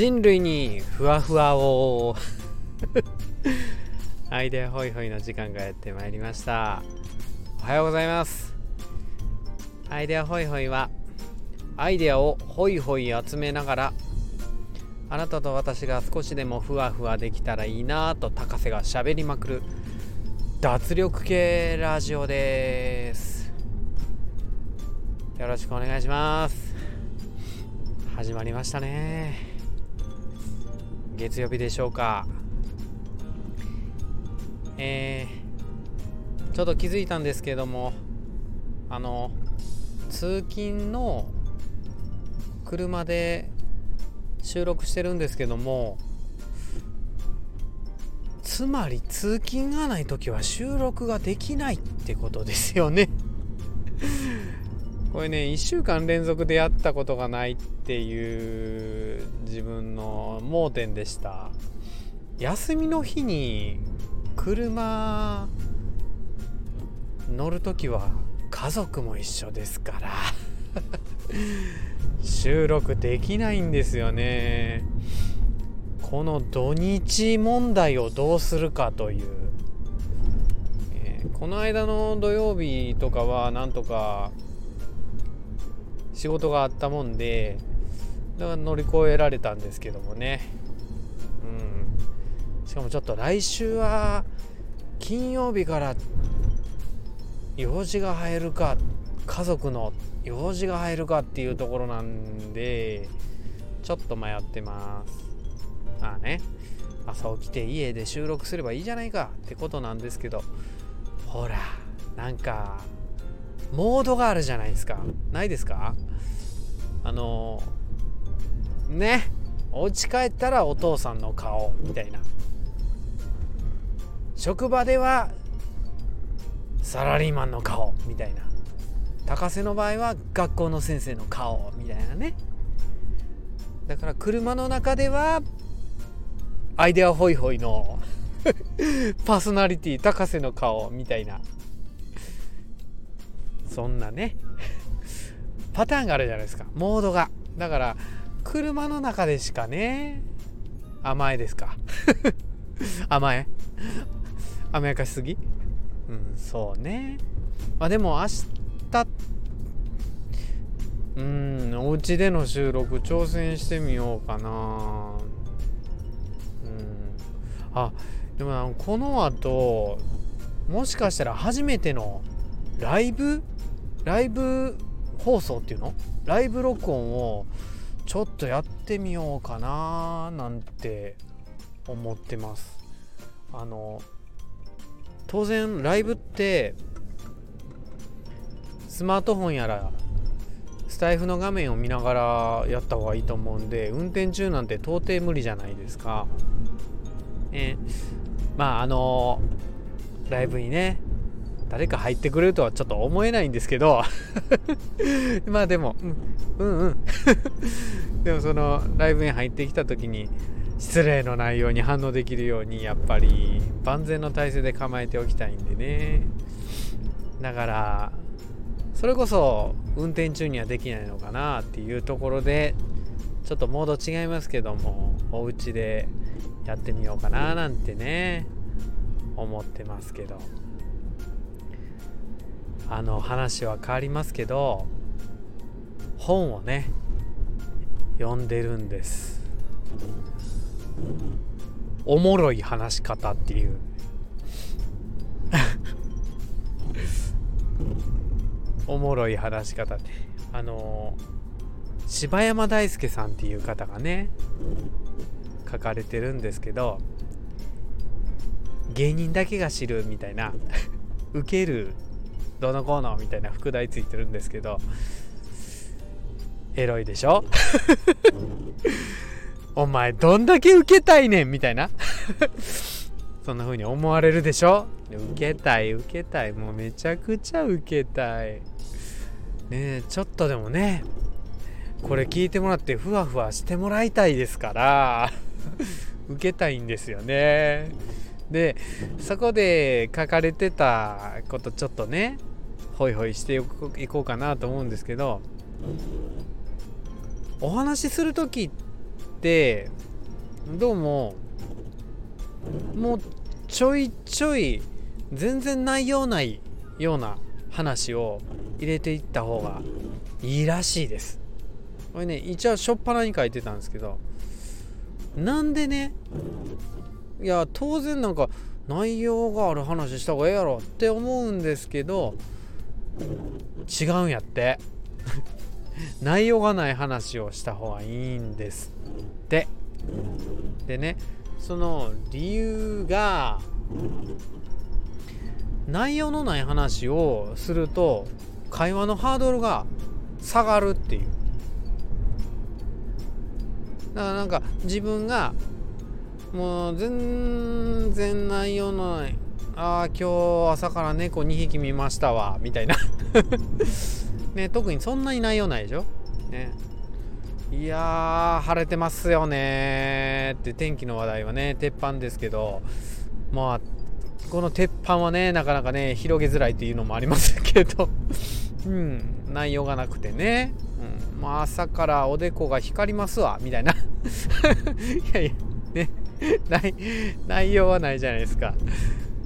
人類にふわふわを。アイデアホイホイの時間がやってまいりました。おはようございます。アイデアホイホイはアイデアをホイホイ集めながらあなたと私が少しでもふわふわできたらいいなと高瀬がしゃべりまくる脱力系ラジオです。よろしくお願いします。始まりましたね。月曜日でしょうか。えー、ちょっと気づいたんですけどもあの通勤の車で収録してるんですけどもつまり通勤がない時は収録ができないってことですよね。これね1週間連続でやったことがないっていう自分の盲点でした。休みの日に車乗る時は家族も一緒ですから。収録できないんですよね。この土日問題をどうするかという、えー、この間の土曜日とかはなんとか仕事があったもんで乗り越えられたんですけどもね。うん。しかもちょっと来週は金曜日から用事が入るか家族の用事が入るかっていうところなんでちょっと迷ってます。まあね。朝起きて家で収録すればいいじゃないかってことなんですけどほらなんかモードがあるじゃないですか。ないですか？あのね？お家帰ったらお父さんの顔みたいな。職場ではサラリーマンの顔みたいな。高瀬の場合は学校の先生の顔みたいなね。だから車の中ではアイデアホイホイの パーソナリティ高瀬の顔みたいな。そんなねパターンがあるじゃないですか。モードが。だから車の中でしかね甘えですか。甘え？甘やかしすぎ？うんそうね。まあでも明日うんお家での収録挑戦してみようかな。うん。あでもこの後もしかしたら初めてのライブ？ライブ放送っていうの？ライブ録音をちょっとやってみようかななんて思ってます。あの当然ライブってスマートフォンやらスタイフの画面を見ながらやった方がいいと思うんで運転中なんて到底無理じゃないですか。ね、まああのライブにね誰か入ってくれるとはちょっと思えないんですけど。まあでも、うん、うんうん。でもそのライブに入ってきた時に失礼のないように反応できるようにやっぱり万全の体制で構えておきたいんでね。だからそれこそ運転中にはできないのかなっていうところでちょっとモード違いますけどもお家でやってみようかななんてね思ってますけど。あの話は変わりますけど本をね読んでるんです。おもろい話し方っていう。おもろい話し方。ってあの柴山大輔さんっていう方がね書かれてるんですけど芸人だけが知るみたいな 受けるどのコーナーみたいな副題ついてるんですけどエロいでしょ？お前どんだけ受けたいねんみたいな？そんな風に思われるでしょ？受けたい受けたい。もうめちゃくちゃ受けたい。ねちょっとでもねこれ聞いてもらってふわふわしてもらいたいですから 受けたいんですよね。でそこで書かれてたことちょっとねホイホイしていこうかなと思うんですけどお話しする時ってどうももうちょいちょい全然内容ないような話を入れていった方がいいらしいです。これね一応初っ端に書いてたんですけどなんでねいや当然なんか内容がある話した方がええやろって思うんですけど違うんやって。内容がない話をした方がいいんですって。でねその理由が内容のない話をすると会話のハードルが下がるっていう。だからなんか自分がもう全然内容のないああ今日朝から猫2匹見ましたわみたいな。ね特にそんなに内容ないでしょ？ね。いや晴れてますよねって天気の話題はね鉄板ですけど。まあこの鉄板はねなかなかね広げづらいっていうのもありますけど。うん内容がなくてね、うんまあ、朝からおでこが光りますわみたいな。いやいやね。内容はないじゃないですか。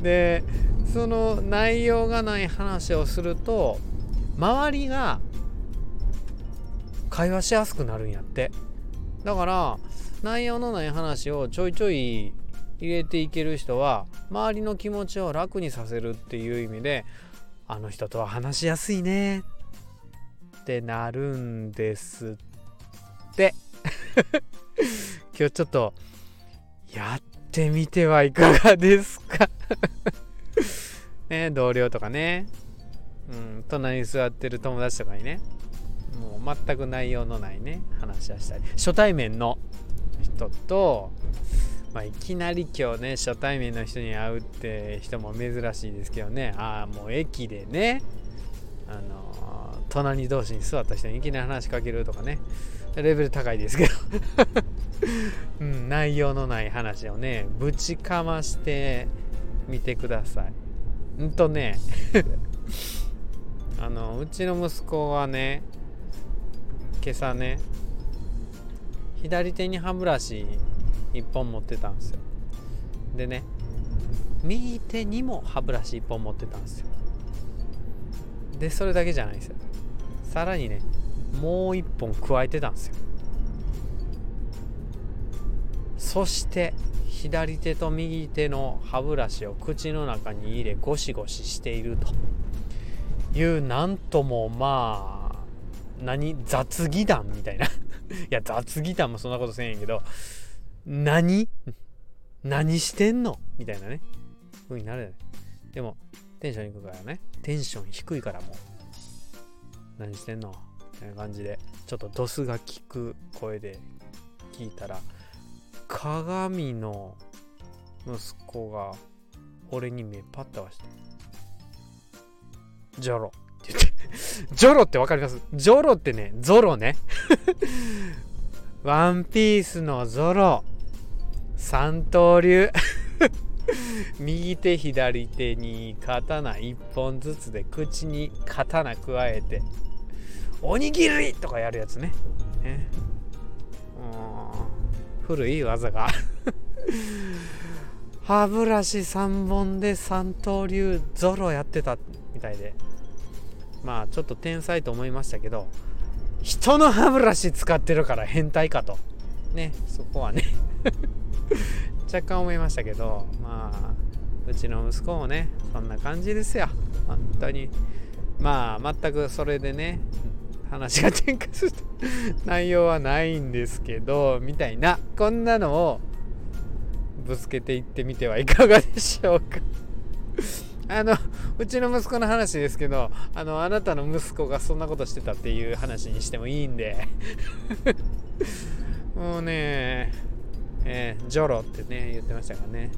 でその内容がない話をすると周りが会話しやすくなるんやって。だから内容のない話をちょいちょい入れていける人は周りの気持ちを楽にさせるっていう意味であの人とは話しやすいね。ってなるんですって。今日ちょっとやってみてはいかがですか？ね同僚とかね、うん、隣に座ってる友達とかにね。もう全く内容のないね話をしたり。初対面の人と、まあ、いきなり今日ね初対面の人に会うって人も珍しいですけどね。ああもう駅でねあの隣同士に座った人にいきなり話しかけるとかね。レベル高いですけど。うん、内容のない話をねぶちかましてみてください。んとね あのうちの息子はね今朝ね左手に歯ブラシ1本持ってたんですよ。でね右手にも歯ブラシ1本持ってたんですよ。でそれだけじゃないですよ。さらにねもう1本加えてたんですよ。そして左手と右手の歯ブラシを口の中に入れゴシゴシしていると。いうなんともまあ何雑技団みたいな。いや雑技団もそんなことせんやけど。何？何してんの？みたいなね。ふうになるでもテンション低いからね。テンション低いからもう。何してんの？みたいな感じでちょっとドスが効く声で聞いたら鏡の息子が俺に目パッと合わせてジョロって言って ジョロってわかります？ジョロってね、ゾロね。ワンピースのゾロ。三刀流。右手左手に刀1本ずつで口に刀加えておにぎりとかやるやつねね古い技が。歯ブラシ3本で三刀流ゾロやってたみたいで。まあちょっと天才と思いましたけど人の歯ブラシ使ってるから変態かと。ねそこはね。若干思いましたけどまあうちの息子もねそんな感じですよ。本当に。まあ全くそれでね話が展開する内容はないんですけどみたいなこんなのをぶつけていってみてはいかがでしょうか。あのうちの息子の話ですけどあのあなたの息子がそんなことしてたっていう話にしてもいいんで。もうねえー、ジョロってね言ってましたからね。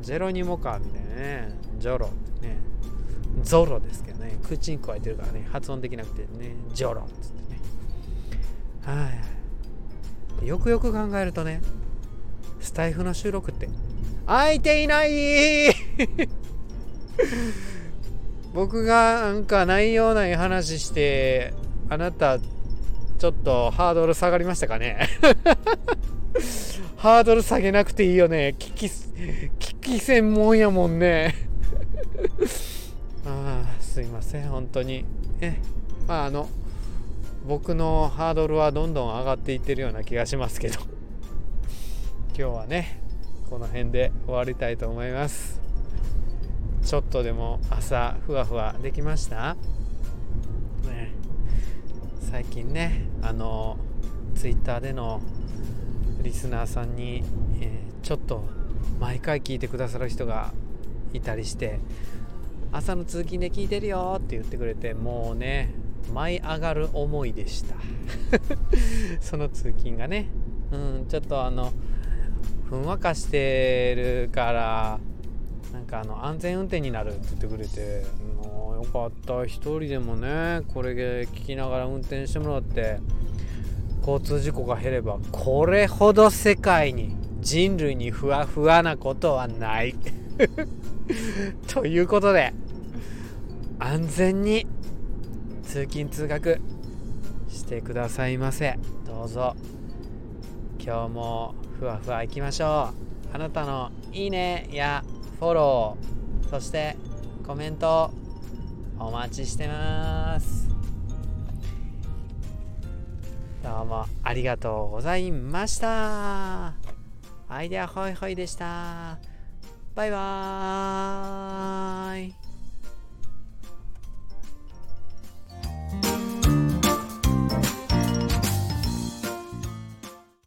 ジェロニモかみたいなね。ジョロってね。ゾロですけどね。口に加えてるからね。発音できなくてね。ジョロっつってね。はいよくよく考えるとねスタイフの収録って空いていない！僕がなんか内容ない話してあなたちょっとハードル下がりましたかね？ハードル下げなくていいよね。聞き聞き専門やもんね。すいません本当に。えまああの僕のハードルはどんどん上がっていってるような気がしますけど。今日はねこの辺で終わりたいと思います。ちょっとでも朝ふわふわできました？ね。最近ねあのツイッターでのリスナーさんに、えー、ちょっと毎回聞いてくださる人がいたりして朝の通勤で聞いてるよって言ってくれてもうね舞い上がる思いでした。その通勤がね。うんちょっとあのふんわかしてるからなんかあの安全運転になるって言ってくれてもうよかった。一人でもねこれ聞きながら運転してもらって交通事故が減ればこれほど世界に人類にふわふわなことはない。ということで安全に通勤通学してくださいませ。どうぞ。今日もふわふわいきましょう。あなたのいいねやフォロー。そしてコメントお待ちしてます。どうもありがとうございました。アイデアホイホイでした。バイバーイ。